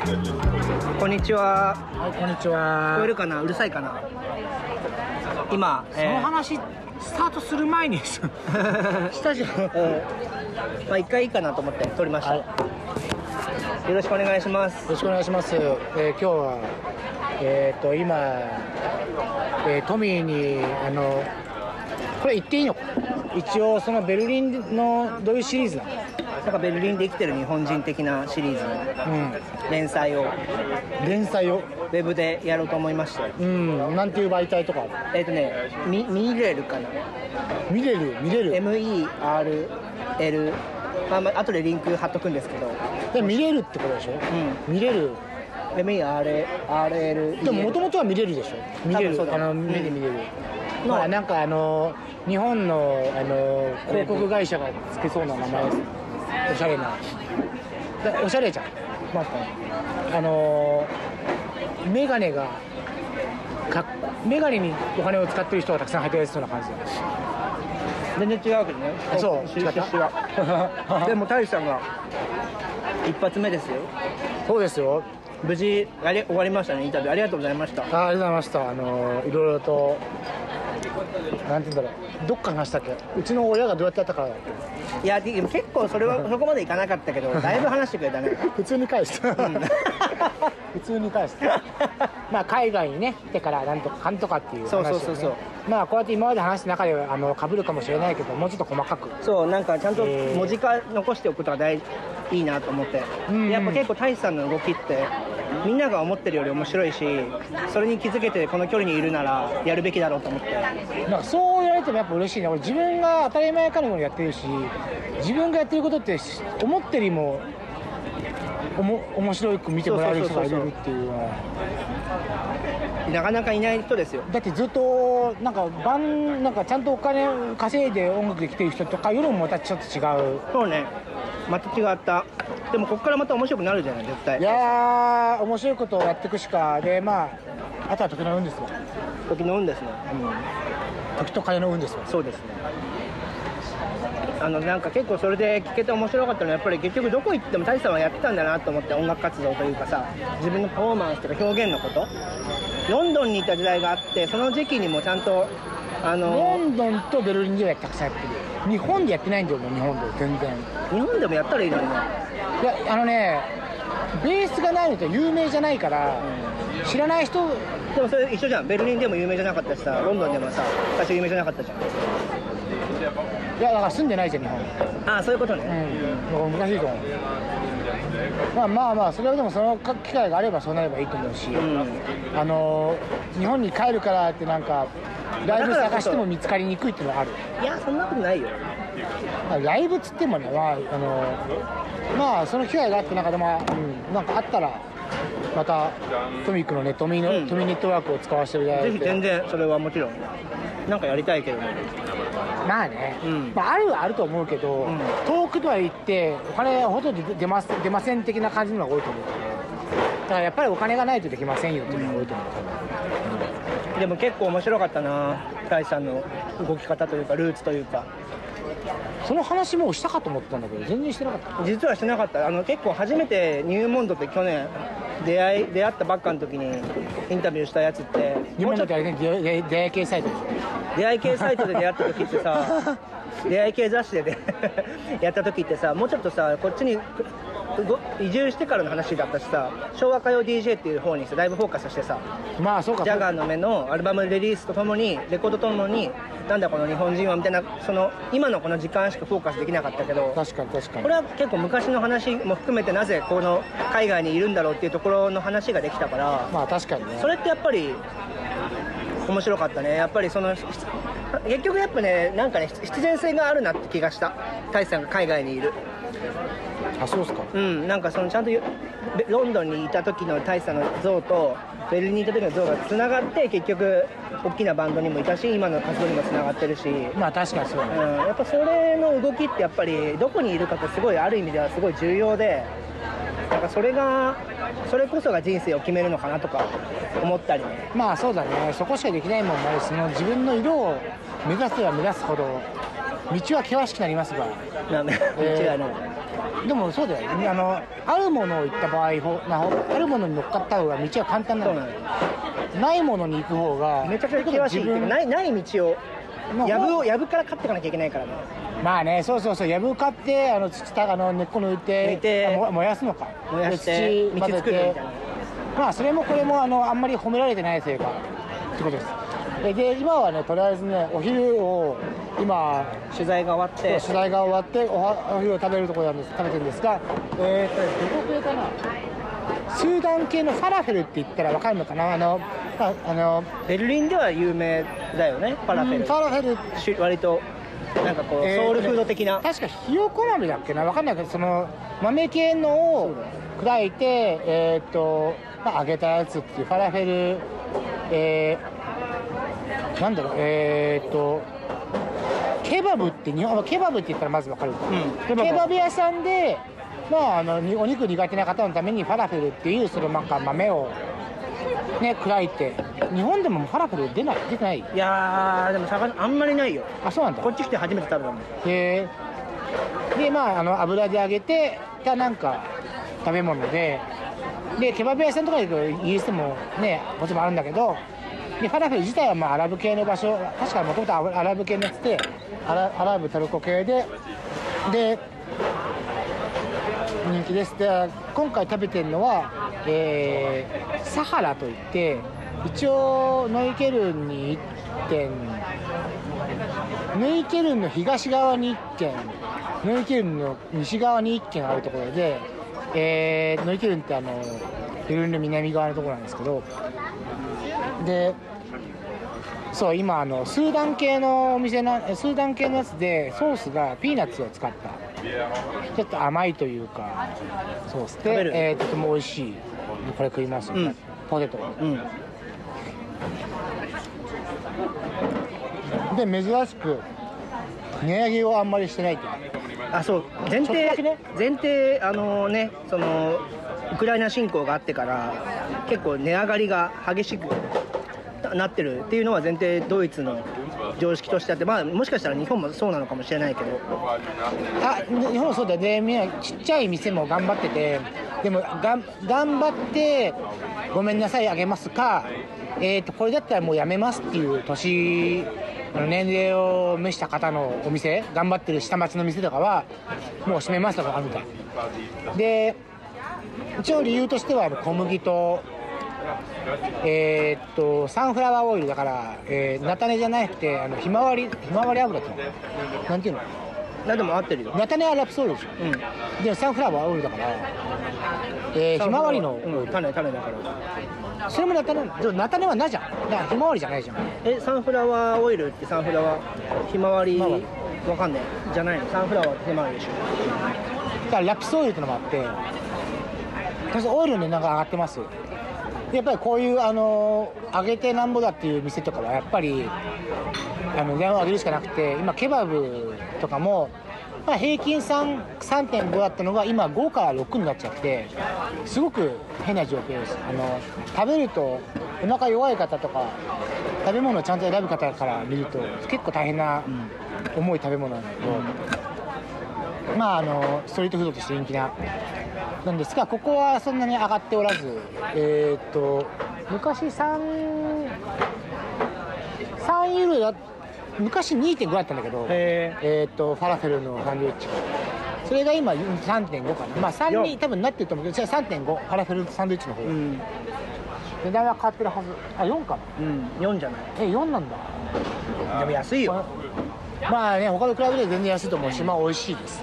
こんにちは。はい、こんにち聞は。こえるかな？うるさいかな？今、その話、スタートする前に、したじゃん。えーまあ一回いいかなと思って撮りました。はいよろしくお願いします。よろしくお願いします。えー今日は、えっ、と、今、えートミーに、あの、これ言っていいのか一応、そのベルリンのどういうシリーズなの？なんかベルリンで生きてる日本人的なシリーズの連載をうん。連載を？ウェブでやろうと思いまして。うん。なんていう媒体とか。えっ、とね、ミミレルかな。見れる見れる M-E-R-L。まあまあ後でリンク貼っとくんですけど。で見れるってことでしょ？うん。見れる。M-E-R-L。でも、もともとは見れるでしょ？見れる。多分そうだあの、うん見れる見れる。のまあ、なんかあの、日本の、あの、広告会社がつけそうな名前です。おしゃれな。だおしゃれじゃん。まあ、あの、メガネが、かメガネにお金を使ってる人がたくさん入ってるそうな感じ全然違うけどね。そう趣違った？趣旨は。でも、大志さんが一発目ですよ。そうですよ。無事やり終わりましたね、インタビュー。ありがとうございました。あありがとうございました。あの、いろいろと、なんて言うんだろう。どっかに話したっけ？うちの親がどうやってやったかいや、でも結構それはそこまでいかなかったけど、だいぶ話してくれたね。普通に返した。普通に返した。まあ海外にね、来てからなんとかかんとかっていう話を、ね、そうそうそうそうまあこうやって今まで話した中ではあの被るかもしれないけど、もうちょっと細かく。そう、なんかちゃんとえー文字化残しておくことが大いいなと思って。やっぱ結構大志さんの動きって、みんなが思ってるより面白いし、それに気づけてこの距離にいるならやるべきだろうと思って。なんかそう言われてもやっぱ嬉しいね。俺自分が当たり前かのようにやってるし、自分がやってることって思ってるよりもおも面白く見てもらえる人がいるっていうのは。なかなかいない人ですよ。だってずっとなんか晩なんかちゃんとお金稼いで音楽で来てる人とか夜もまたちょっと違うそうね。また違った。でもここからまた面白くなるじゃない、絶対い。やー面白いことをやっていくしかでまああとは時の運ですよ時の運ですね。時と金の運ですよそうですね。あのなんか結構それで聞けて面白かったのはやっぱり結局どこ行っても大志さんはやってたんだなと思って音楽活動というかさ自分のパフォーマンスとか表現のこと。ロンドンにいた時代があってその時期にもちゃんとあロのンドンとベルリンではたくさんやってる日本でやってないんだよもう日本で全然。日本でもやったらいいのにね。いやあのねベースがないのと有名じゃないから知らない人でもそれ一緒じゃん。ベルリンでも有名じゃなかったしさロンドンでもさ最初有名じゃなかったじゃんいやだから住んでないじゃん日本。ああそういうことね、うん。難しいと思うまあまあまあそれはでもその機会があればそうなればいいと思うし、うん。あの日本に帰るからってなんかライブ探しても見つかりにくいっていうのはある。いやそんなことないよ。まあライブっつってもね、まあ、あのまあその機会があってなんかでも、うん、なんかあったらまたトミックのねトミーの、うん。トミーネットワークを使わせていただいて。ぜひ全然それはもちろんなんかやりたいけどね。まあね、うん。まあ、あるはあると思うけど、うん。遠くとは行ってお金ほとんど出ます出ません的な感じのが多いと思うだからやっぱりお金がないとできませんよっていうのが多いと思う、でも結構面白かったな大志さんの動き方というかルーツというか。その話もうしたかと思ってたんだけど全然してなかった。実はしてなかった。あの結構初めてニューモンドって去年出会い出会ったばっかの時にインタビューしたやつって日本だってあれね出会い出出会い系サイト。でしょ出会い系サイトで出会った時ってさ 出会い系雑誌でねやった時ってさもうちょっとさこっちにご移住してからの話だったしさ昭和歌謡 DJ っていう方にさだいぶフォーカスしてさまあそうかジャガーの目のアルバムレリースとともにレコードとともになんだこの日本人はみたいなその今のこの時間しかフォーカスできなかったけど確かに確かに。これは結構昔の話も含めてなぜこの海外にいるんだろうっていうところの話ができたからまあ確かにね。それってやっぱり面白かったね。やっぱりその結局やっぱねなんかね必然性があるなって気がした。大志さんが海外にいるあそうっすか。うんなんかそのちゃんとベロンドンにいた時の大志さんの像とベルリンにいた時の像がつながって結局大きなバンドにもいたし今の活動にもつながってるし。まあ確かにそうだね。うん、やっぱそれの動きってやっぱりどこにいるかってすごいある意味ではすごい重要でなんかそれがそれこそが人生を決めるのかなとか思ったり。ねまあそうだね。そこしかできないもんもあるしその自分の色を目指せば目指すほど道は険しくなりますが。な間違いない、でもそうだよ。あのあるものを言った場合ほなあるものに乗っかった方が道は簡単なのないものに行く方がめちゃくちゃ険しいないない道をまあやぶをやぶから勝っていかなきゃいけないからね。まあねそうそうそう。やぶ買ってあの土たあの根っこ抜いて抜いて燃やすのか。燃やして道で土混ぜ作るみたいな。まあそれもこれもあのあんまり褒められてないせいかってことです。でで今はねとりあえずねお昼を今取材が終わって。取材が終わっておはお昼を食べるところなんです食べてるんですがえー、とどこ系かな？スーダン系のファラフェルって言ったらわかるのかな？あのああのベルリンでは有名だよねファラフェル。うんファラフェル。し割となんかこうえーソウルフード的な、確かひよこ豆だっけな？分かんないけどその豆系のを砕いてえーっと、まあ、揚げたやつっていうファラフェルえー、なんだろうえーっとケバブって日本ケバブって言ったらまず分かる、うん。ケバブ。屋さんでまああのにお肉苦手な方のためにファラフェルっていうそのなんか豆をね砕いて。日本でもファラフェル出ない出てない？いやーでも魚あんまりないよ。あそうなんだ。こっち来て初めて食べたもん。ででまああの油で揚げてたなんか食べ物で。でケバブ屋さんとか行くとイギリスでもねもちろんあるんだけどでファラフェル自体はまあアラブ系の場所確かもともとアラブ系のやつでアラアラブトルコ系でで人気です。で今回食べてるのは、えーサハラといって一応ノイケルンに1点ヌイケルンの東側に1軒ヌイケルンの西側に1軒あるところで、えー、ヌイケルンってあのベルンの南側のところなんですけどでそう今あのスーダン系のお店なスーダン系のやつでソースがピーナッツを使った。ちょっと甘いというかソース。でえーとても美味しい。これ食います、うん。ポテト。うん。で珍しく値上げをあんまりしてないと。あそう。前提ね。前提あのねそのウクライナ侵攻があってから結構値上がりが激しくなってるっていうのは前提ドイツの常識としてあってまあもしかしたら日本もそうなのかもしれないけど。あ日本もそうだよね。みんなちっちゃい店も頑張っててでもがん頑張ってごめんなさいあげますか、えー、とこれだったらもうやめますっていう年年齢を召した方のお店頑張ってる下町の店とかはもう閉めますとかあるみたい。で一応理由としては小麦とえーっとサンフラワーオイルだから、えー、菜種じゃなくてあのひまわりひまわり油ってなんていうの？何でも合ってるよ。菜種はラプソールでしうん。ょでサンフラワーオイルだから、えーひまわりのうん種種だから。それも菜種菜種は菜じゃん。だからひまわりじゃないじゃん。えサンフラワーオイルってサンフラワーひまわりわかんない。じゃないの？サンフラワーってひまわりでしょ。だからラプスオイルってのもあって私オイルの値段が上がってます。でやっぱりこういうあの揚げてなんぼだっていう店とかはやっぱりあの値段を上げるしかなくて今ケバブとかも、まあ、平均3 3.5だったのが今5から6になっちゃってすごく変な状況です。あの食べるとお腹弱い方とか食べ物をちゃんと選ぶ方から見ると結構大変な重い食べ物なんだけど、まああのストリートフードとして人気ななんですがここはそんなに上がっておらずえーっと昔3 3ユーロだ昔2.5だったんだけどへえーっとファラフェルのサンドイッチが。それが今3.5かな。まあ3によ多分なってると思うけどじゃあ3.5ファラフェルサンドイッチの方、うん。値段は変わってるはず。あ4かな。うん。4じゃない？え4なんだ。でも安いよ、まあね他の比べで全然安いと思うしまあ美味しいです。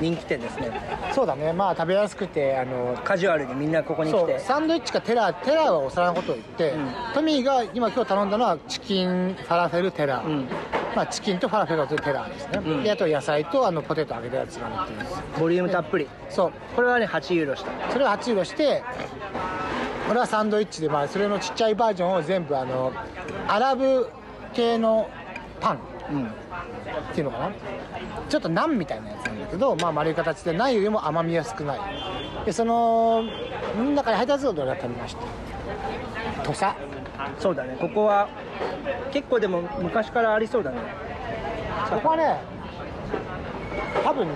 人気店ですね。そうだね。まあ食べやすくてあのカジュアルにみんなここに来て。サンドイッチかテラーテラーはお皿のことを言って、うん。トミーが今今日頼んだのはチキンファラフェル Teller、うん。まあ、チキンとファラフェルと Teller ですね、うん。であと野菜とあのポテト揚げたやつが乗ってるんです。ボリュームたっぷり。そう。これはね8ユーロした。それを8ユーロしてこれはサンドイッチで、まあ、それのちっちゃいバージョンを全部あのアラブ系のパンうん。っていうのかな。ちょっとナンみたいなやつなんだけど、まあ、丸い形でナンよりも甘みは少ない。でその中に入ったやつを俺は食べました。土佐。そうだね。ここは結構でも昔からありそうだね。ここはね多分ね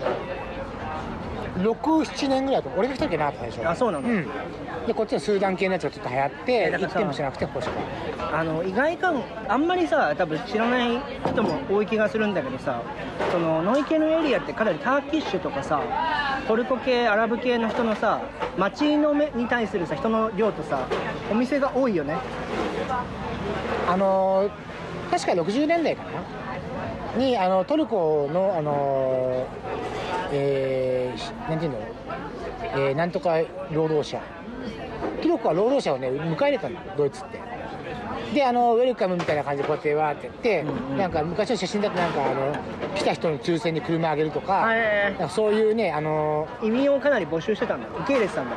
67年ぐらいだと俺が来たっけな最初あそうなのん、でこっちのスーダン系のやつがちょっと流行ってえだからさ行ってもしなくて欲しかっあの意外かもあんまりさ多分知らない人も多い気がするんだけどさそのノイ系のエリアってかなりターキッシュとかさトルコ系アラブ系の人のさ街の目に対するさ人の量とさお店が多いよね。たあのー確か60年代かなにあのトルコのあのーえーしなんていうの、えーなんとか労働者。トルコは労働者をね迎え入れたんだよドイツって。であのウェルカムみたいな感じでこうやってわーってやって、うんうん。なんか昔の写真だとなんかあの来た人の抽選に車あげるとか,、かそういうねあの移民をかなり募集してたんだ。受け入れてたんだ。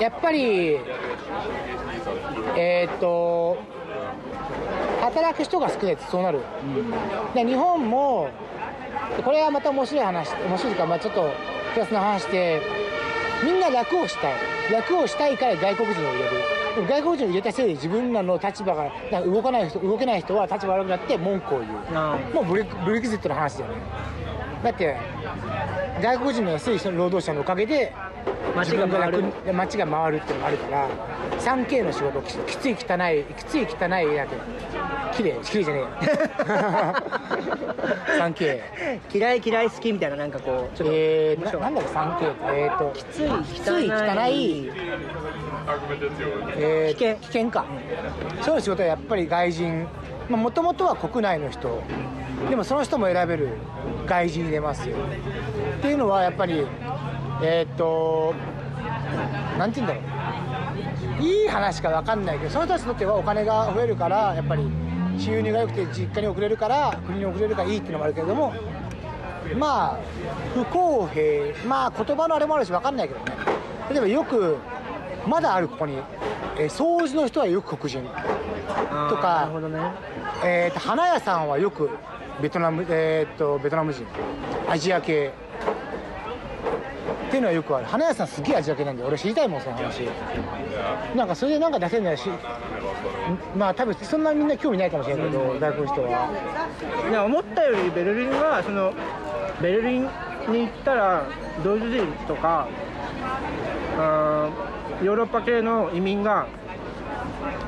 やっぱりえーっと働く人が少ないってそうなる、で日本もこれはまた面白い話面白いか、まあ、ちょっとプラスの話でみんな楽をしたい。楽をしたいから外国人を入れる外国人を入れたせいで自分らの立場が動かない人動けない人は立場悪くなって文句を言う。あもうブレブレグジットの話だよねだって外国人の安い人労働者のおかげで街が回る。街が回るっていうのがあるから 3K の仕事ききつい汚いきつい汚いだけ綺麗綺麗じゃねえよ。3K 嫌い嫌い好きみたいななんかこうちょっとえー、ないなんだっけ 3K って。えー、ときつい汚いきつい汚い。えー危険。危険か。そういう仕事はやっぱり外人。もともとは国内の人。でもその人も選べる外人入れますよ。っていうのはやっぱりえーっとなんて言うんだろう。いい話か分かんないけどその人たちにとってはお金が増えるからやっぱり収入が良くて実家に送れるから国に送れるからいいっていうのもあるけれどもまあ不公平まあ言葉のあれもあるし分かんないけどね。例えばよくまだあるここに、えー掃除の人はよく黒人。とかね。えー、と花屋さんはよくベトナム、えー、とベトナム人。アジア系っていうのはよくある。花屋さんすげえアジア系なんで俺知りたいもんその話。なんかそれでなんか出せるんだしまあ多分そんなみんな興味ないかもしれないけど外国の人は。いや思ったよりベルリンはそのベルリンに行ったらドイツ人とかあーヨーロッパ系の移民が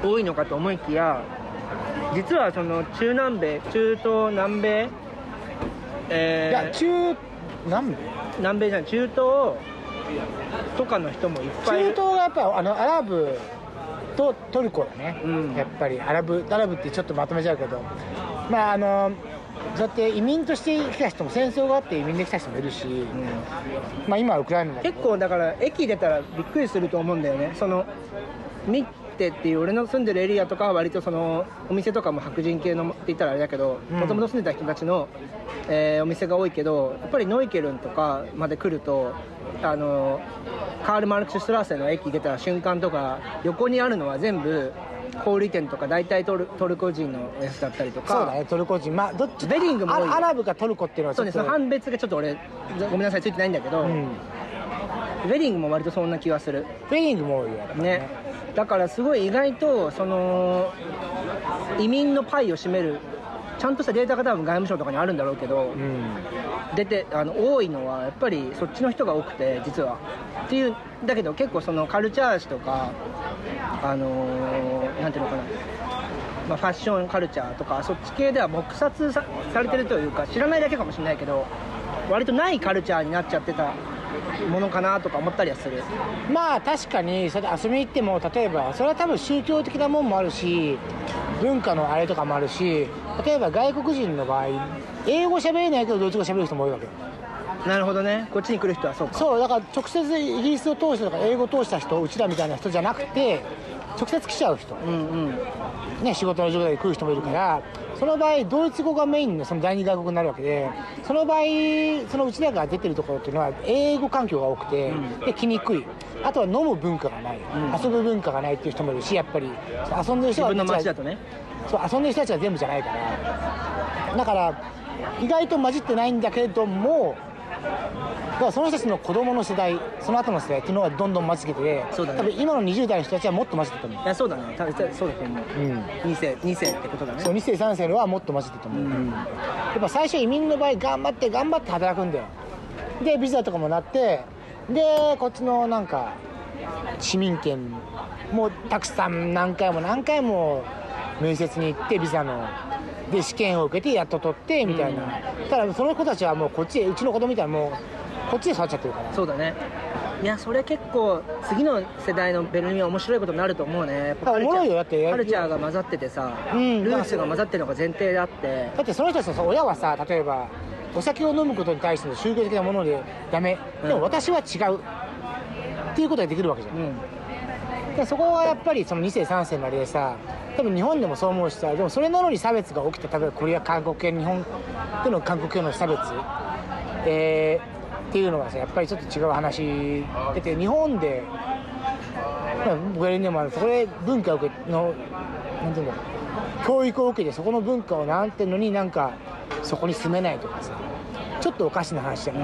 多いのかと思いきや実はその中南米中東南米いえーや中南米？南米じゃない。中東とかの人もいっぱいいる。中東がやっぱあのアラブとトルコだね、うん。やっぱり。アラブアラブってちょっとまとめちゃうけど。まああのそうやって移民として来た人も戦争があって移民で来た人もいるし、まあ今はウクライナだけど。結構だから駅出たらびっくりすると思うんだよね。そのミッテっていう俺の住んでるエリアとかは割とそのお店とかも白人系のって言ったらあれだけどうん。もともと住んでた人たちの、えーお店が多いけどやっぱりノイケルンとかまで来るとあのカール・マルクス・シュトラーセの駅出た瞬間とか横にあるのは全部小売店とか大体トルトルコ人のやつだったりとか。そうだねトルコ人。まあどっちベリングも多いよアアラブかトルコっていうのはちそうねそょっとの判別がちょっと俺ごめんなさいついてないんだけど、うん。ベリングも割とそんな気がする。ベリングも多いよだからねだからすごい意外とその移民のパイを占めるちゃんとしたデータが多分外務省とかにあるんだろうけど、うん。出てあの多いのはやっぱりそっちの人が多くて実は。っていうだけど結構そのカルチャー誌とかあのーなんていうのかな、まあ、ファッションカルチャーとかそっち系では黙殺さされてるというか知らないだけかもしれないけど割とないカルチャーになっちゃってたものかなとか思ったりはする。まあ確かにそれで遊びに行っても例えばそれは多分宗教的なもんもあるし文化のあれとかもあるし例えば外国人の場合英語喋れないけどドイツ語喋る人も多いわけよ。なるほどね。こっちに来る人はそうか。そうだから直接イギリスを通してとか英語を通した人うちらみたいな人じゃなくて直接来ちゃう人、うんうん。ね、仕事の状態で来る人もいるからその場合ドイツ語がメインのその第二外国になるわけでその場合そのうちらが出てるところっていうのは英語環境が多くて、うん。で来にくい。あとは飲む文化がない、ん。遊ぶ文化がないっていう人もいるしやっぱり遊んでる人自分のが街だとね。そう遊んでる人たちは全部じゃないから。だから意外と混じってないんだけれどもだからその人たちの子供の世代その後の世代っていうのがどんどん混じってね。多分今の20代の人たちはもっと混じってたと思いやそうだね。多分そうだと思う。う、うん、2世2世ってことだね。そう2世3世のはもっと混じってたと思う、うん。やっぱ最初移民の場合頑張って頑張って働くんだよ。でビザとかもなってでこっちのなんか市民権もたくさん何回も何回も面接に行ってビザので試験を受けてやっと取ってみたいな、ただその子たちはもうこっちへうちの子供みたいなもうこっちで育っちゃってるから。そうだね。いやそれ結構次の世代のベルリンは面白いことになると思うね。おもろいよ。だってカルチャーが混ざっててさ、うん。ルーツが混ざってるのが前提であって。だってその人たちのさ親はさ例えばお酒を飲むことに対しての宗教的なものでダメ。でも私は違う。っていうことができるわけじゃん。うんでそこはやっぱりその2世3世のあれでさ多分日本でもそう思うしさでもそれなのに差別が起きて例えばこれは韓国系日本での韓国系の差別、えーっていうのがさやっぱりちょっと違う話だって日本で、まあ、ベルリンでもあるそこで文化を受けのなんていうんだろう教育を受けてそこの文化をなんてのになんかそこに住めないとかさちょっとおかしな話じゃな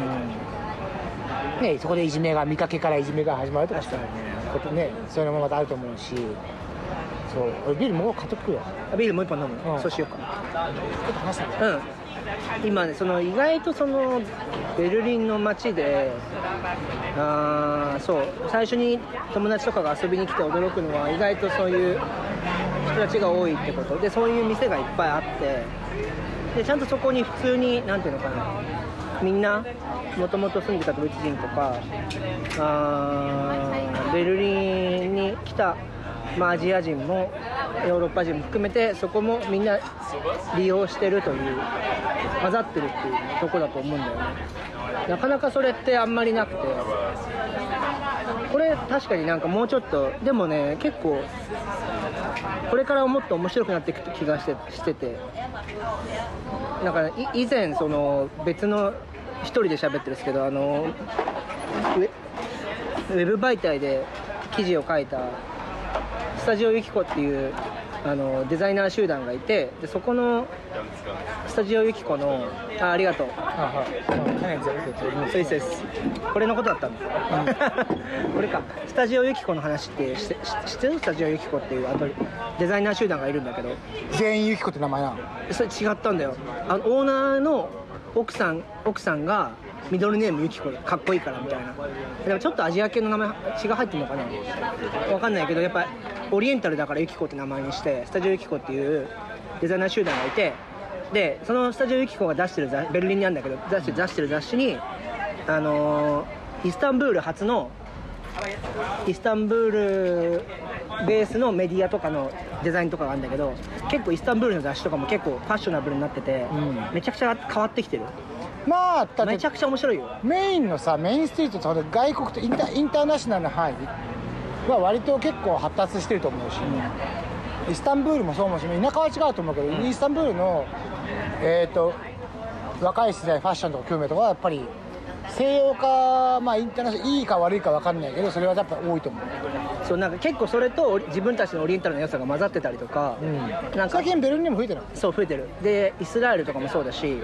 い、ね、そこでいじめが見かけからいじめが始まるとかしたらねことねそういうのもまたあると思うし。そう俺ビールもう買っとくよ。ビールもう一本飲む、うん。そうしようか。ちょっと話したね。うん。今ねその意外とそのベルリンの街であーそう最初に友達とかが遊びに来て驚くのは意外とそういう人たちが多いってこと。でそういう店がいっぱいあって。でちゃんとそこに普通に何ていうのかなみんなもともと住んでたドイツ人とかあベルリンに来た、まあ、アジア人もヨーロッパ人も含めてそこもみんな利用してるという混ざってるっていうとこだと思うんだよね。なかなかそれってあんまりなくてこれ確かになんかもうちょっとでもね結構これからもっと面白くなっていく気がしてしててなんか以前その別の一人で喋ってるんですけどあのウェブ媒体で記事を書いたスタジオユキコっていうあのデザイナー集団がいてでそこのスタジオユキコのあありがとう。あはい。去年全部そうですこれのことだったんだ、これかスタジオユキコの話って知って知ってるスタジオユキコってい。うあとデザイナー集団がい。るんだけど全員ユキコって名前なのそれ違ったんだよあのオーナーの奥さん奥さんがミドルネームユキコかっこいいからみたいな。でもちょっとアジア系の名前血が入ってるのかな？わかんないけどやっぱオリエンタルだからユキコって名前にしてスタジオユキコっていうデザイナー集団がいてでそのスタジオユキコが出してる雑ベルリンにあるんだけど出して出してる雑誌にあのーイスタンブール初のイスタンブールベースのメディアとかのデザインとかがあるんだけど結構イスタンブールの雑誌とかも結構ファッショナブルになってて、うん。めちゃくちゃ変わってきてる。まあだめちゃくちゃ面白いよ。メインのさメインストリートと外国とインタインターナショナルな範囲は割と結構発達してると思うし、イスタンブールもそう思うし田舎は違うと思うけど、イスタンブールのえっ、と若い世代ファッションとか興味とかはやっぱり西洋化まあインターナショナルいいか悪いか分かんないけどそれはやっぱ多いと思う。そうなんか結構それと自分たちのオリエンタルの良さが混ざってたりとか、なんか。最近ベルリンにも増えてるそう増えてる。でイスラエルとかもそうだし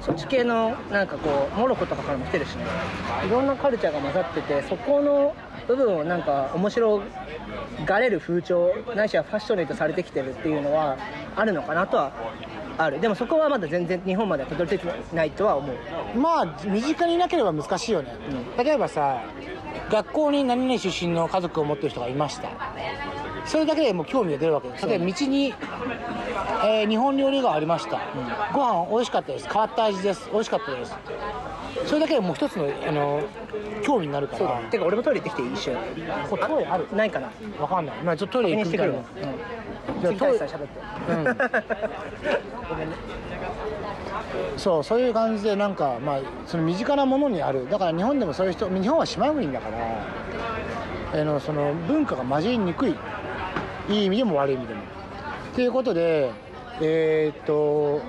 そっち系のなんかこうモロコとかからも来てるしね。いろんなカルチャーが混ざっててそこの部分をなんか面白がれる風潮ないしはファッショネイトされてきてるっていうのはあるのかなとはある。でもそこはまだ全然日本まではたどり着いてないとは思う。まあ身近にいなければ難しいよね、例えばさ学校に何々出身の家族を持ってる人がいました。それだけでもう興味が出るわけ。です例えば道に、えー日本料理がありました、ご飯美味しかったです。変わった味です。美味しかったです。それだけでもう一つのあの興味になるから。てか俺もトイレ行ってきていい一瞬。これトイレある？ないかな。わかんない。まあちょっとトイレ確認してくるわ、じゃあ喋って、うん。ごめんね。そうそういう感じでなんかまあその身近なものにある。だから日本でもそういう人日本は島国だからあのその文化が混じりにくい。いい意味でも悪い意味でも。っていうことでえーっと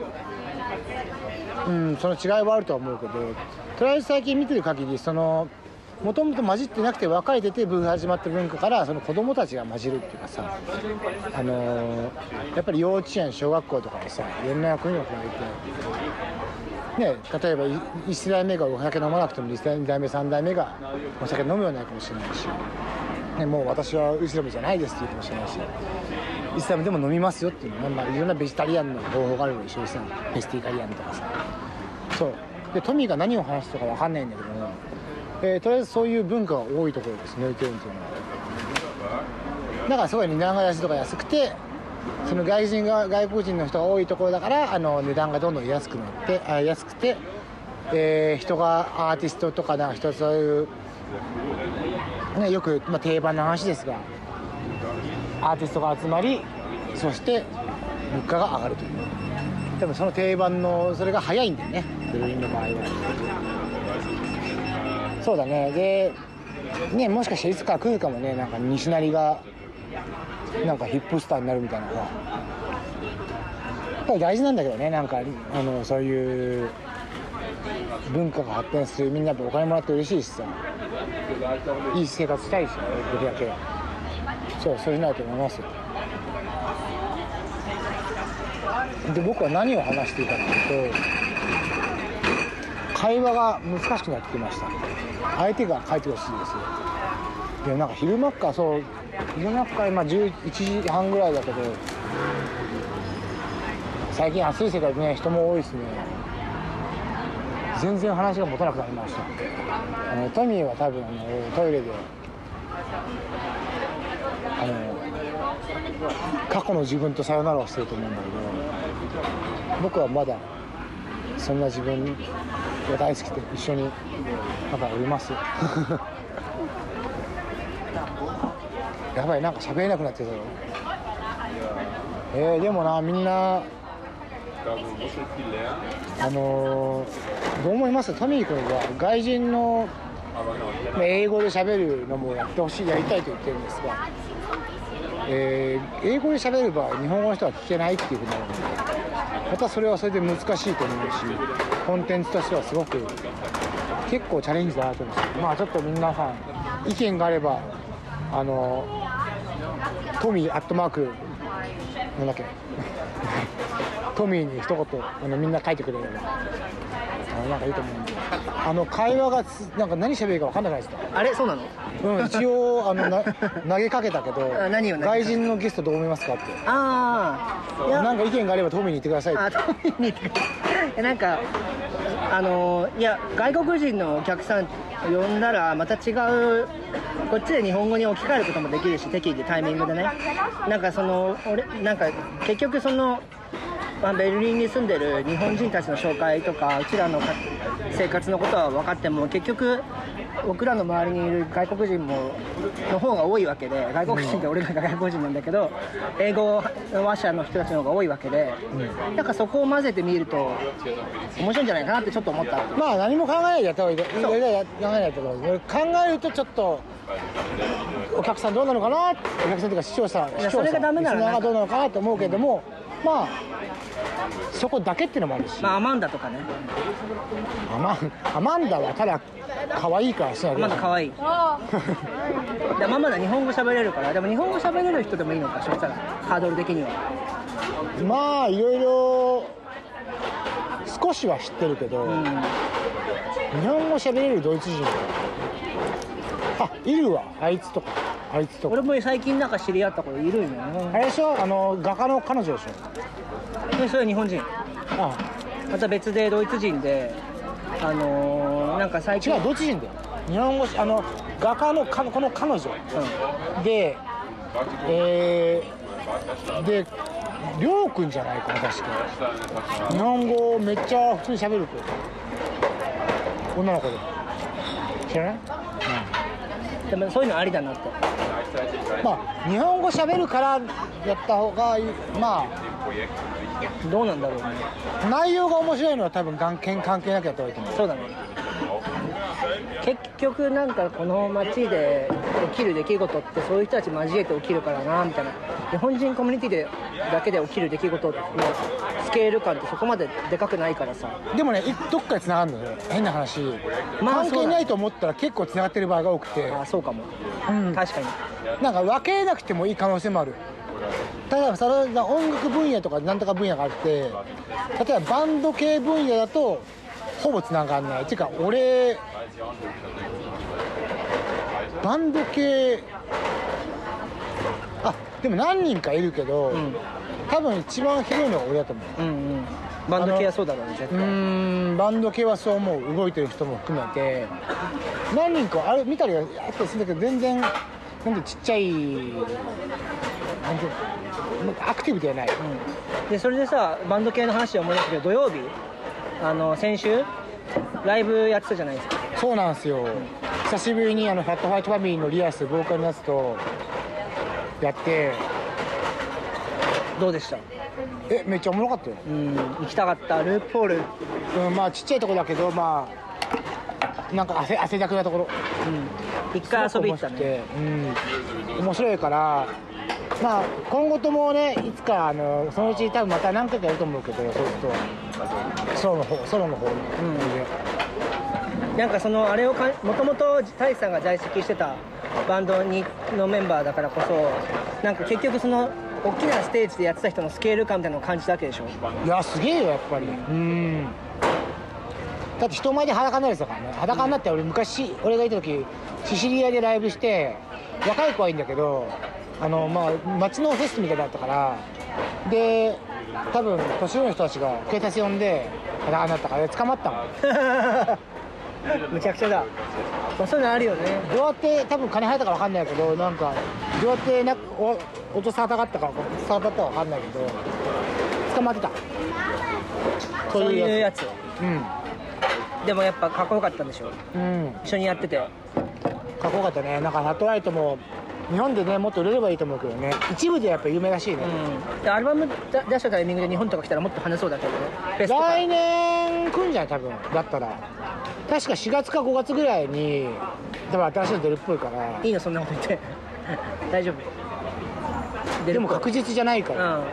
うんその違いはあるとは思うけどとりあえず最近見てる限りそのもともと混じってなくて分かれてて文始まった文化からその子供たちが混じるっていうかさあのーやっぱり幼稚園小学校とかでさいろんな国の子がいてね、例えば1代目がお酒飲まなくても2代目3代目がお酒飲むようになるかもしれないし、ね、もう私はイスラムじゃないですって言うかもしれないし。イスラムでも飲みますよっていうの、まあ、いろんなベジタリアンの方法があるでしょうしさフェスティカリアンとかさ。そう。でトミーが何を話すとか分かんないんだけどもえーとりあえずそういう文化が多いところですノイケンっていうのは。だからすごい値段が安いとか安くてその外人が外国人の人が多いところだからあの値段がどんどん安くなってあ安くて、えー人がアーティストとかなんか人そういう、ね、よく、まあ、定番の話ですがアーティストが集まりそして物価が上がるという。多分その定番のそれが早いんだよね。ベルリンの場合は。そうだね。でねもしかしていつか来るかもね。なんか西成がなんかヒップスターになるみたいな。のがやっぱり大事なんだけどね。なんかあのそういう文化が発展する。みんなやっぱお金もらって嬉しいしさ。いい生活したいしねできるだけ。そうそういうのだと思います。よで僕は何を話していたかというと会話が難しくなってきました。相手が書いてほしいですよ。いやなんか昼間っかそう昼間っか今11時半ぐらいだけど最近暑い世界でね人も多いですね。全然話が持たなくなりました。あのトミーは多分あのトイレであの過去の自分とさよならをしてると思うんだけど僕はまだそんな自分が大好きで一緒にまだおります。やばいなんか喋れなくなってたよえー、でもなみんなあのーどう思います。トミー君は外人の英語で喋るのもやってほしいやりたいと言ってるんですが、えー英語で喋れば日本語の人は聞けないっていうふうになるのでまたそれはそれで難しいと思うしコンテンツとしてはすごく結構チャレンジだなと思いますまあちょっと皆さん意見があればあのトミーアットマークなんだっけ？トミーに一言あのみんな書いてくれれば。あのなんかいいと思うんで。あの会話がつなんか何喋るか分かんなくないですか？あれ？そうなの？うん、一応あのな 投げかけたけどあ何を投げかけた？外人のゲストどう思いますかって。ああいや。なんか意見があればトミーに言ってくださいって。あトミーにでなんかあのいや外国人のお客さん呼んだらまた違うこっちで日本語に置き換えることもできるし適宜タイミングでね。なんかその俺なんか結局その、まあ、ベルリンに住んでる日本人たちの紹介とかうちらのか生活のことは分かっても結局僕らの周りにいる外国人もの方が多いわけで外国人って俺らが外国人なんだけど英語話者の人たちの方が多いわけで、なんかそこを混ぜてみると面白いんじゃないかなってちょっと思った。まあ何も考えないでやった方がいい。考えないと思う考えるとちょっとお客さんどうなのかな？お客さんというか視聴者視聴者それがダメならどうなのかなと思うけども、まあそこだけっていうのもあるし、まあアマンダとかね。アマンアマンダはただ可愛いからしてないアマンダ可愛い。でママだ日本語喋れるから。でも日本語喋れる人でもいいのかそしたら。ハードル的には。まあいろいろ少しは知ってるけど、うん。日本語喋れるドイツ人あいるわあいつとかあいつとか。俺も最近なんか知り合った子いるんよあね。れでしょあの画家の彼女でしょ？でそれ日本人。あまた別でドイツ人であのー、なんか最近。違うドイツ人だよ。日本語しあの画家のかこの彼女。でえー、でりょうくんじゃないかな確か。日本語めっちゃ普通に喋る子。女の子で。知らない？うん、でもそういうのありだなってまあ日本語喋るからやった方がいい。まどうなんだろうね。あ内容が面白いのは多分関係関係なくやった方がいいと思う。そうだね結局なんかこの街で起きる出来事ってそういう人たち交えて起きるからなみたいな。日本人コミュニティでだけで起きる出来事のスケール感ってそこまででかくないからさ。でもねいどっかで繋がるのよ。変な話、まあ関係ないと思ったら結構繋がってる場合が多くて。ああそうかも。うん。確かに。なんか分けなくてもいい可能性もある。ただそれが音楽分野とかなんとか分野があって例えばバンド系分野だとほぼ繋がんない。っていうか俺バンド系。あでも何人かいるけど、うん。多分一番広いのが俺だと思う。うんうん。バンド系はそうだろうね絶う対ーんバンド系はそう思う。動いてる人も含めて。何人かあれ見たりはあったりするんだけど全然なんでちっちゃいなんてアクティブではない、うん。でそれでさバンド系の話で思い出したけど土曜日あの先週ライブやってたじゃないですか。そうなんですよ、久しぶりにあのファットファイトファミリーのリアスボーカルのやつとやって。どうでした？えめっちゃおもろかったよ、うん行きたかった？ループホール。うん、まあちっちゃいとこだけどまあなんか汗汗だくなところ。うん。一回遊び行ったね。うん。面白いからまあ今後ともねいつかあのそのうち多分また何回かやると思うけどそういう人は。ソロの方ソロの方に、ん。なんかそのあれをかもともと太一さんが在籍してたバンドにのメンバーだからこそなんか結局その大きなステージでやってた人のスケール感みたいなのを感じたわけでしょ？いやすげえよやっぱり。うん。だって人前で裸になるやからね。裸になって俺昔俺がいた時シシリアでライブして若い子はいいんだけどあのまあ街のフェスみたいだったからで多分年寄りの人たちが警察呼んで裸になったから捕まったの。むちゃくちゃだ、まあ、そういうのあるよね。どうやって多分金入ったか分かんないけどなんかどうやってなお落とさたかったかさたったか分かんないけど捕まってた。そういうやつ。うでもやっぱかっこよかったんでしょ。んうん。一緒にやってて。かっこよかったね。なんかハットライトも日本でねもっと売れればいいと思うけどね。一部でやっぱ有名らしいね、うん。でアルバム出出したタイミングで日本とか来たらもっと跳ねそうだけど。ね来年来んじゃない多分。だったら。確か4月か5月ぐらいに多分新しいの出るっぽいから。いいのそんなこと言って。大丈夫。でも確実実じゃないから、う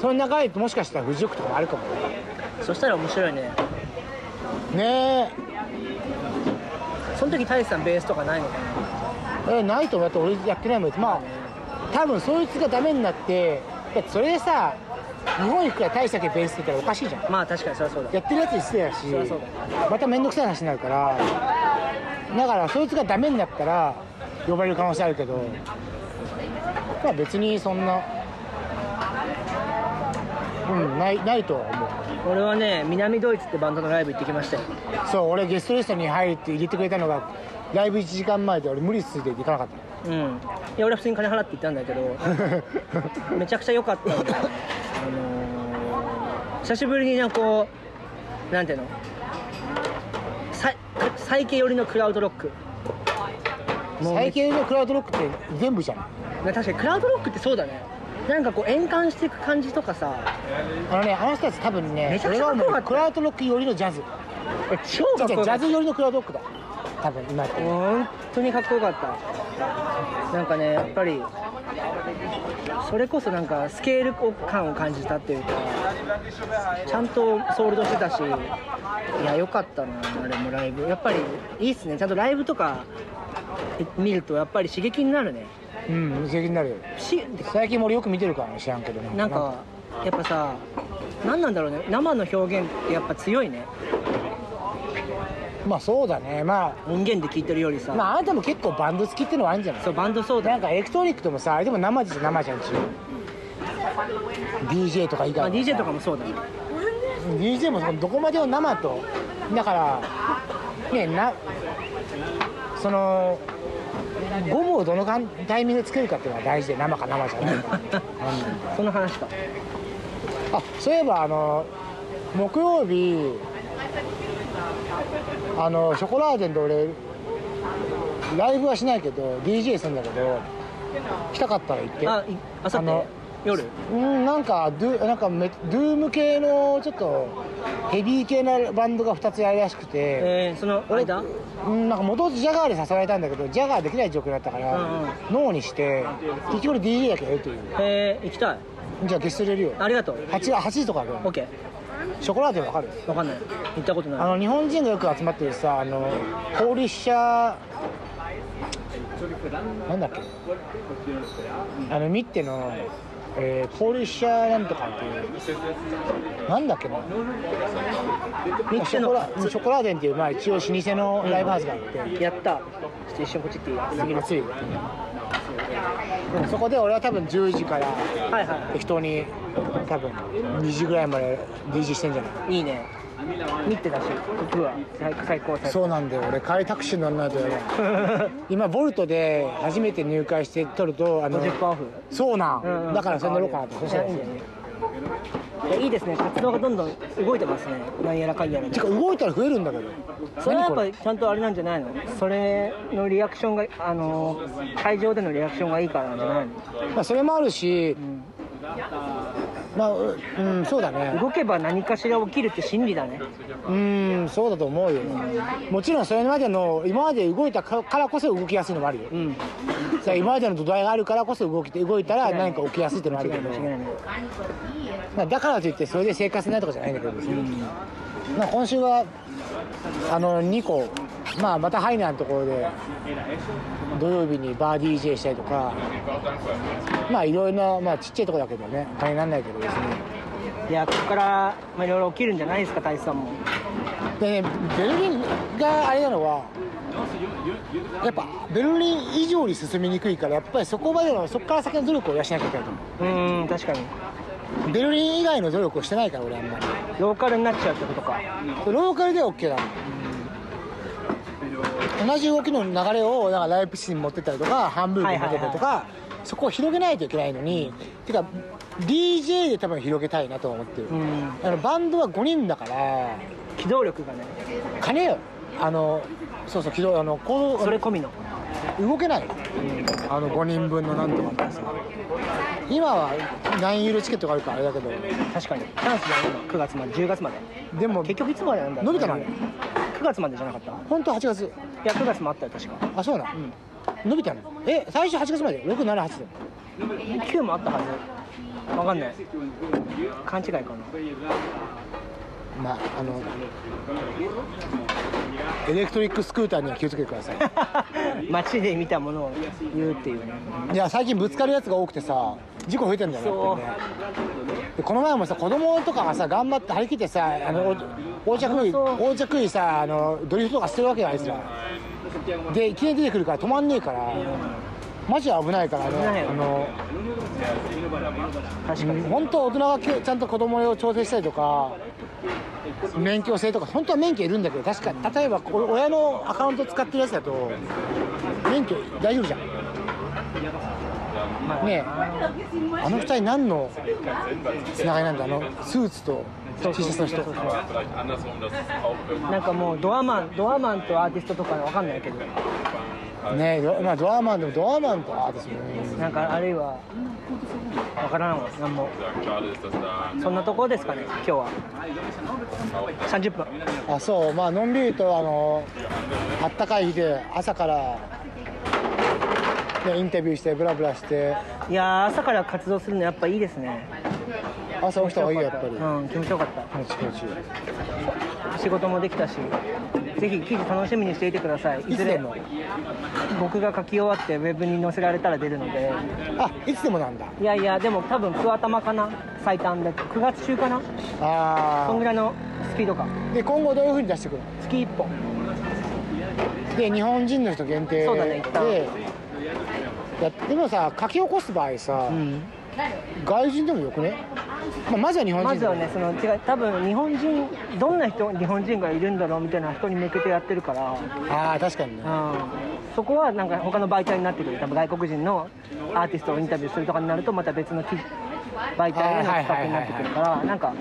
その中にもしかしたら富士塾とかもあるかもね。んそしたら面白いね。ねその時太一さんベースとかないのかな？ええないと思う。だって俺やってないもん。まあ多分そいつがダメになってそれでさ日本行くから大したけベースって言ったらおかしいじゃん。まあ確かにそりゃそうだ。やってるやつに失礼だしまた面倒くさい話になるからだからそいつがダメになったら呼ばれる可能性あるけどまあ別にそんなうんないないとは思う。俺はね南ドイツってバンドのライブ行ってきましたよ。そう俺ゲストリストに入るって入れてくれたのがライブ1時間前で俺無理っすって行かなかった。うん。いや俺は普通に金払って行ったんだけど めちゃくちゃ良かったんだよねあのー久しぶりになんかこうなんていうの？さ最近寄りのクラウドロック。最近のクラウドロックって全部じゃん。ね確かにクラウドロックってそうだね。なんかこう円環していく感じとかさ。あのねあの人たち多分ねめちゃくちゃクラウドロック寄りのジャズ。え超かっこよジャかった。ズ寄りのクラウドロックだ多分今。本当にかっこよかった。なんかねやっぱりそれこそなんかスケール感を感じたっていうかちゃんとソールドしてたしいや良かったなあれもライブ。やっぱりいいっすね。ちゃんとライブとか見るとやっぱり刺激になるね。うん刺激になるよ。し最近も俺よく見てるからね知らんけどなんかやっぱさ何なんだろうね。生の表現ってやっぱ強いねまあそうだね。ま音源で聴いてるよりさ、あまああなたも結構バンド好きってのはあるんじゃない？そうバンドそうだ。なんかエレクトロニックでもさあれでも生じゃ生じゃん一応 DJ とか以まあ、外 DJ とかもそうだね。DJ もそのどこまでを生と。だからねなそのゴムをどのかんタイミングでつけるかっていうのは大事で生か生じゃない。か その話か。あそういえばあの木曜日あのショコラーデンで俺ライブはしないけど DJ するんだけど来たかったら行って。あいあさって？夜？うんなんかドゥなんかメドゥーム系のちょっとヘビー系なバンドが2つやるらしくて、えー、その間うんなんか元々ジャガーで誘われたんだけどジャガーできない状況だったから、うんうんノーにして結局俺 DJ だけやるという。えー、行きたい。じゃあゲスト入れるよ。ありがとう。8, 8時とかだけど OK ショコラーデンわかる？わかんない。行ったことあない。の日本人がよく集まってるさあのポーリッシャーなんだっけ？あのミッテの、えーポーリッシャーなんとかっていうなんだっけな？ミッテの。ショコラショコラーデンっていう、まあ、一応老舗のライブハウスがあって、やった。ちょっと一瞬こっち行っていい？次の次うんそこで俺は多分10時から適当に多分2時ぐらいまで DJ してんじゃない？いいいね。見てたし僕は。最最高最高。そうなんだよ。俺帰りタクシー乗らないとやばい。今ボルトで初めて入会して取るとあの50%オフ？そうなん、うんうん。だからそれ乗ろうかなと。そしたらいやいいんだよねいやいいですね。活動がどんどん動いてますね。なんやらかんやら。でてか動いたら増えるんだけど。それはやっぱちゃんとあれなんじゃないの？それのリアクションがあの会場でのリアクションがいいからなんじゃないの、まあそれもあるしうんまあううんそうだね。動けば何かしら起きるって心理だね。うんそうだと思うよ。もちろんそれまでの今まで動いたかからこそ動きやすいのもあるよ。うん。今までの土台があるからこそ動きて動いたら何か起きやすいってのもある間けど。まあだからといってそれで生活ないとかじゃないんだけど。別に、まあ、今週はあの2個、まあ、またハイナーのところで土曜日にバー DJ したりとかまあいろいろな、まあ、ちっちゃいとこだけどね金にならないけど別にいやここからまあいろいろ起きるんじゃないですか大志さんも。でねベルリンがあれなのはやっぱベルリン以上に進みにくいからやっぱりそこまでのそこから先の努力を養わなきゃいけないと思う。ーん確かに。うベルリン以外の努力をしてないから俺あんまり。ローカルになっちゃうってことか。ローカルでは OK なの同じ動きの流れをなんかライプシに持ってったりとかハンブルクに持ってったりとか、そこを広げないといけないのにてか DJ で多分広げたいなとは思ってる、うん。あのバンドは5人だから機動力がね。金よ。あのそうそう軌道あのこうそれ込みの。動けない。あの5人分のなんとかってさ。今は何ユーロチケットがあるからあれだけど。確かに。チャンスだよ今9月まで10月まで。でも結局いつまでなんだ伸びたの9月までじゃなかった？い本当は8月や9月もあったよ確か。あそうなん、伸びたの？え最初8月まで678で。9もあったはず。わかんない。勘違いかなまああのエレクトリックスクーターには気をつけてください。街で見たものを言うっていう。ねいや最近ぶつかるやつが多くてさ事故増えてんだよねでこの前もさ子供とかがさ頑張って張り切ってさあのお横着横着いさあのドリフトとかしてるわけよあいつらでいきなり出てくるから止まんねえからマジで危ないからねあの確かに。本当大人がきちゃんと子供を調整したりとか免許制とか本当は免許いるんだけど確か例えばこ親のアカウント使ってるやつだと免許大丈夫じゃん。ねえあの二人何のつながりなんだ？あのスーツと T シャツの人。なんかもうドアマンドアマンとアーティストとかわかんないけどねまあ、ドアマンでもドアマンとアーティストもなんかあるいはわからんわなんも。そんなところですかね今日は。30分。あそう。まあのんびりとあのあったかい日で朝から、ね、インタビューしてブラブラして。いやー朝から活動するのやっぱいいですね。朝起きた方がいいよやっぱり。うん気持ちよかった。気持ち気持ちいい。仕事もできたしぜひ記事楽しみにしていてください。いずれいつでも僕が書き終わってウェブに載せられたら出るので。あいつでもなんだ。いやいやでも多分9頭かな？最短で9月中かな？あそんぐらいのスピード感。あで今後どういうふうに出してくるの？月1本。で日本人の人限定そうだね一旦。で。やでもさ書き起こす場合さ、うん外人でもよくね、まあ、まずは日本人。まずはねその違う多分日本人どんな人日本人がいるんだろうみたいな人に向けてやってるから。ああ確かにね。うん。そこはなんか他の媒体になってくる。多分外国人のアーティストをインタビューするとかになるとまた別の記媒体への企画になってくるから。なんか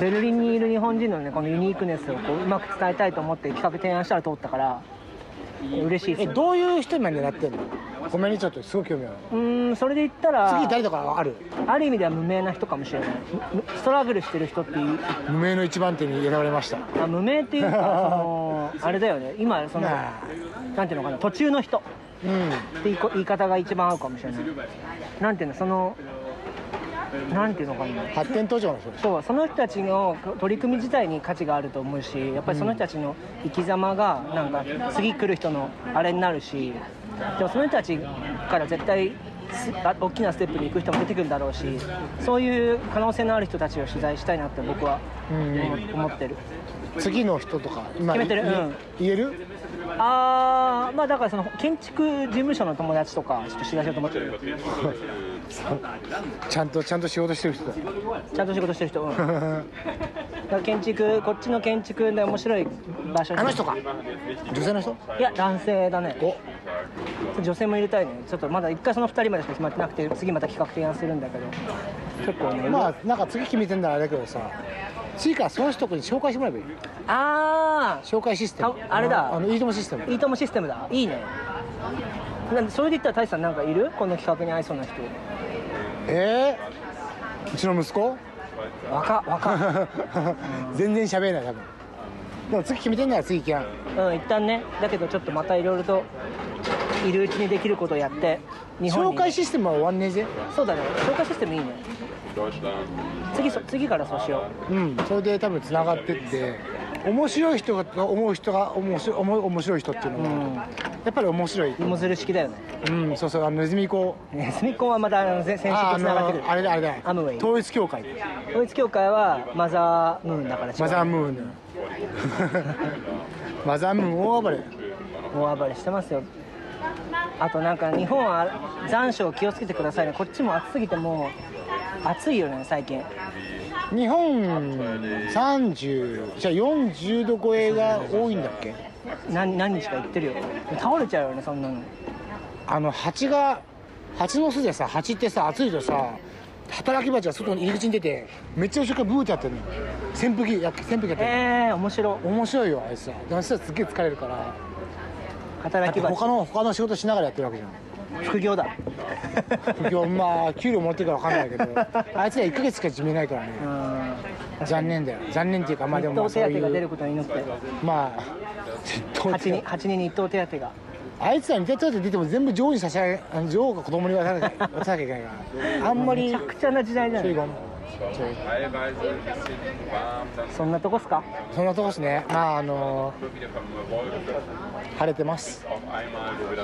ベルリンにいる日本人のねこのユニークネスをこううまく伝えたいと思って企画提案したら通ったから嬉しい。ですよえどういう人まで狙ってんの？ごめんねちょっとすごい興味ある。うーんそれで言ったら次誰とかある？ある意味では無名な人かもしれない。むストラグルしてる人っていう。無名の一番手に選ばれました。あ無名っていうか そのあれだよね。今そのなんていうのかな途中の人うん。って言い方が一番合うかもしれない。なんていうのそのなんていうのかな。発展途上の人そうその人たちの取り組み自体に価値があると思うしやっぱりその人たちの生き様がなんか次来る人のあれになるしでもその人たちから絶対大きなステップに行く人も出てくるだろうしそういう可能性のある人たちを取材したいなって僕はうん。思思ってる。次の人とか今決めてる？言えうん。言える？ああまあだからその建築事務所の友達とかちょっと知らせようと思って。るちゃんとちゃんと仕事してる人だ。ちゃんと仕事してる人、うん、建築こっちの建築で面白い場所。にあの人か？女性の人？いや男性だね。お。女性も入れたいね。ちょっとまだ一回その2人までしか決まってなくて次また企画提案するんだけど。結構ね。まあなんか次決めてんだらあれだけどさ次からその人に紹介してもらえばいい？あ紹介システム。ああれだ。あのいいともシステム。あいいともシステムだ。いいね。それで言ったら大志さんなんかいる？この企画に合いそうな人えー、うちの息子？若若。全然喋れない多分。でも次決めてんなら次行きゃうん一旦ね。だけどちょっとまたいろいろといるうちにできることをやって日本に紹介システムは終わんねえぜ。そうだね。紹介システムいいね。次そ次からそうしよう。んそれで多分つながってって面白い人が思う人が面白面白い人っていうのは、うん。やっぱり面白い。芋づる式だよね。うんそうそうあのネズミ子ネズミコンはまたあの先先週つながってくる。のあれだあれだ。アムウェイ。統一教会。統一教会はマザームーンだからマザームーン マザームーン大暴れ。大暴れしてますよ。あとなんか日本は残暑気をつけてくださいね。こっちも暑すぎてもう暑いよね最近日本30じゃあ40度超えが多いんだっけ？何何日か言ってるよ。倒れちゃうよねそんなの。あの蜂が蜂の巣でさ蜂ってさ暑いとさ働き蜂が外に入り口に出てめっちゃ後ろからブーってやってるの扇風機や扇風機やってる、ええー、面白い。面白いよあいつさ。でもそしたらすっげえ疲れるから。だって働き蜂他の他の仕事しながらやってるわけじゃん副業だ。副業まあ給料もらってるから分かんないけどあいつら1ヶ月しか始めないからね。うん。残念だよ。残念っていうかまあで一もまあそうい等手当が出るうことに祈って。まあ8人8人に一等手当が。あいつらに手当て出ても全部女王に差し上げあの女王が子供に渡さなきゃいけないから。あんまりめちゃくちゃな時代じゃないそんなとこっすか？そんなとこですね。まああの Wolken 晴れてます。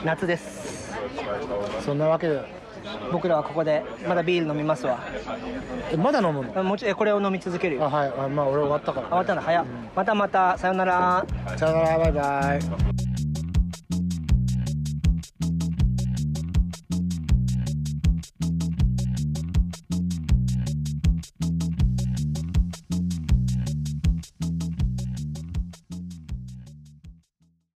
夏です。für 2000そんなわけで。僕らはここでまだビール飲みますわ。えまだ飲むの？あもちろんえこれを飲み続けるよ。あはい。あまあ俺終わったからあ終わったの？早っ。またまた。さよなら。さよなら。バイバイ